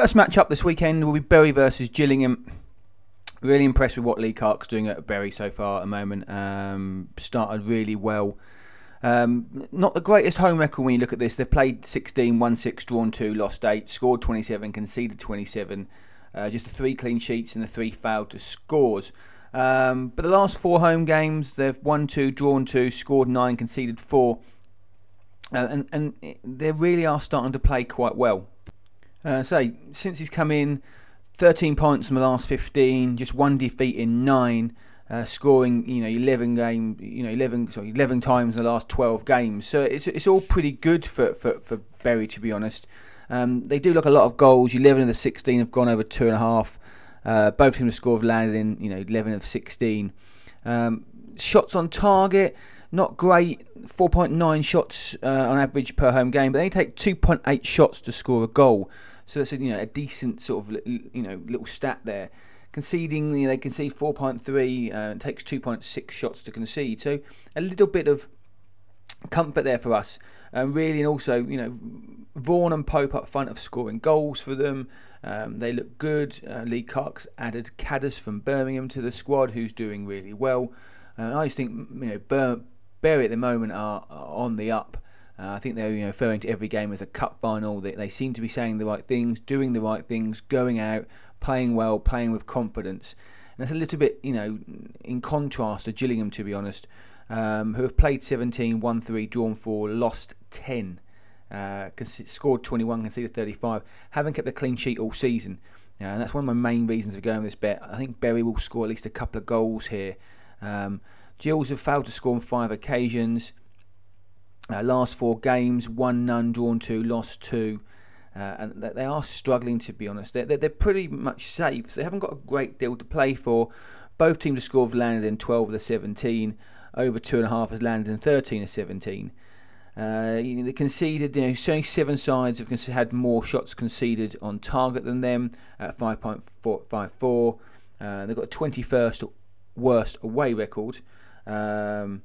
first match up this weekend will be Bury versus Gillingham. Really impressed with what Lee Clark's doing at Bury so far at the moment. Um, started really well. Um, not the greatest home record when you look at this. They've played 16, won 6, drawn 2, lost 8, scored 27, conceded 27. Uh, just the three clean sheets and the three failed to scores. Um, but the last four home games, they've won 2, drawn 2, scored 9, conceded 4. Uh, and, and they really are starting to play quite well. Uh, so, since he's come in, 13 points in the last 15, just one defeat in nine, uh, scoring you know 11 game, you know 11 sorry 11 times in the last 12 games. So it's it's all pretty good for for, for Bury to be honest. Um, they do look a lot of goals. 11 of the 16 have gone over two and a half. Uh, both teams have scored have landed in you know 11 of 16. Um, shots on target, not great. 4.9 shots uh, on average per home game, but they take 2.8 shots to score a goal. So that's a, you know a decent sort of you know little stat there. Conceding, you know, they concede 4.3, uh, takes 2.6 shots to concede. So a little bit of comfort there for us. Um, really, and also, you know, Vaughan and Pope up front of scoring goals for them. Um, they look good. Uh, Lee Clark's added Caddis from Birmingham to the squad, who's doing really well. Uh, I just think, you know, Bur- Bury at the moment are on the up. Uh, I think they're you know, referring to every game as a cup final. They, they seem to be saying the right things, doing the right things, going out, playing well, playing with confidence. And that's a little bit, you know, in contrast to Gillingham, to be honest, um, who have played 17, won 3, drawn 4, lost 10, uh, scored 21, conceded 35, haven't kept a clean sheet all season. And that's one of my main reasons for going with this bet. I think Bury will score at least a couple of goals here. Um, have failed to score on five occasions. Uh, last four games, one none, drawn two, lost two. Uh, and they are struggling to be honest. They're, they're, pretty much safe. So they haven't got a great deal to play for. Both teams have scored landed in 12 of the 17. Over two and a half has landed in 13 of 17. Uh, you know, they conceded. You know, only seven sides have had more shots conceded on target than them at 5.54. Uh, they've got a 21st worst away record. Um,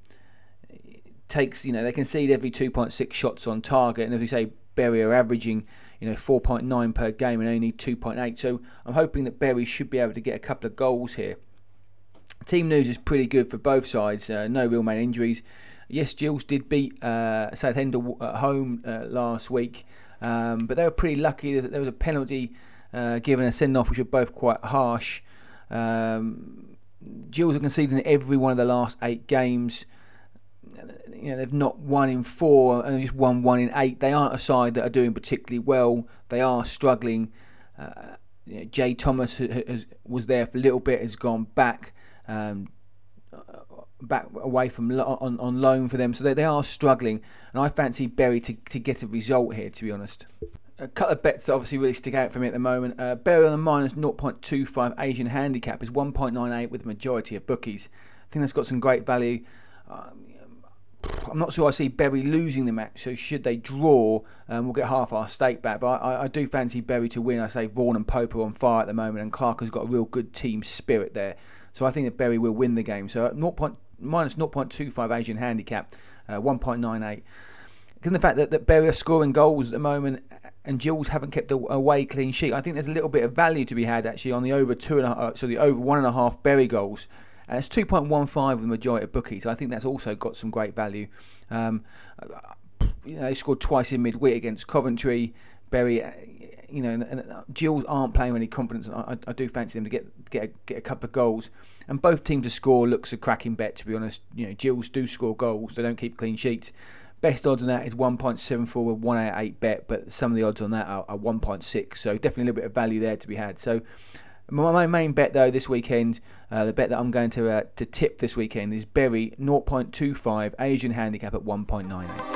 takes, you know, they concede every 2.6 shots on target, and as we say, Bury are averaging, you know, 4.9 per game and only 2.8. So I'm hoping that Bury should be able to get a couple of goals here. Team news is pretty good for both sides. Uh, no real main injuries. Yes, Gills did beat uh, Southend at home uh, last week, um, but they were pretty lucky. There was a penalty uh, given a send off, which were both quite harsh. Um, have conceded in every one of the last eight games you know they've not won in four and just won one in eight. They aren't a side that are doing particularly well. They are struggling. Uh, you know, Jay Thomas has, has, was there for a little bit, has gone back, um, back away from on, on loan for them. So they, they are struggling, and I fancy Bury to, to get a result here. To be honest, a couple of bets that obviously really stick out for me at the moment. Uh, Bury on the minus 0.25 Asian handicap is 1.98 with the majority of bookies. I think that's got some great value. Um, I'm not sure I see Bury losing the match, so should they draw, um, we'll get half our stake back. But I, I, do fancy Bury to win. I say Vaughan and Pope are on fire at the moment, and Clark has got a real good team spirit there. So I think that Bury will win the game. So 0. minus 0.25 Asian handicap, uh, 1.98. Given the fact that, that Bury are scoring goals at the moment and Gills haven't kept a away clean sheet, I think there's a little bit of value to be had actually on the over two and uh, so the over one and a half Bury goals. And it's 2.15 with the majority of bookies. I think that's also got some great value. Um, you know, they scored twice in midweek against Coventry. Bury, uh, you know, and, and Gills aren't playing with any confidence. I, I, do fancy them to get get a, get a couple of goals. And both teams to score looks a cracking bet. To be honest, you know, Gills do score goals. They don't keep clean sheets. Best odds on that is 1.74 with 188 bet, but some of the odds on that are, are 1.6. So definitely a little bit of value there to be had. So my main bet though this weekend, uh, the bet that I'm going to uh, to tip this weekend is Bury 0.25 Asian handicap at 1.98.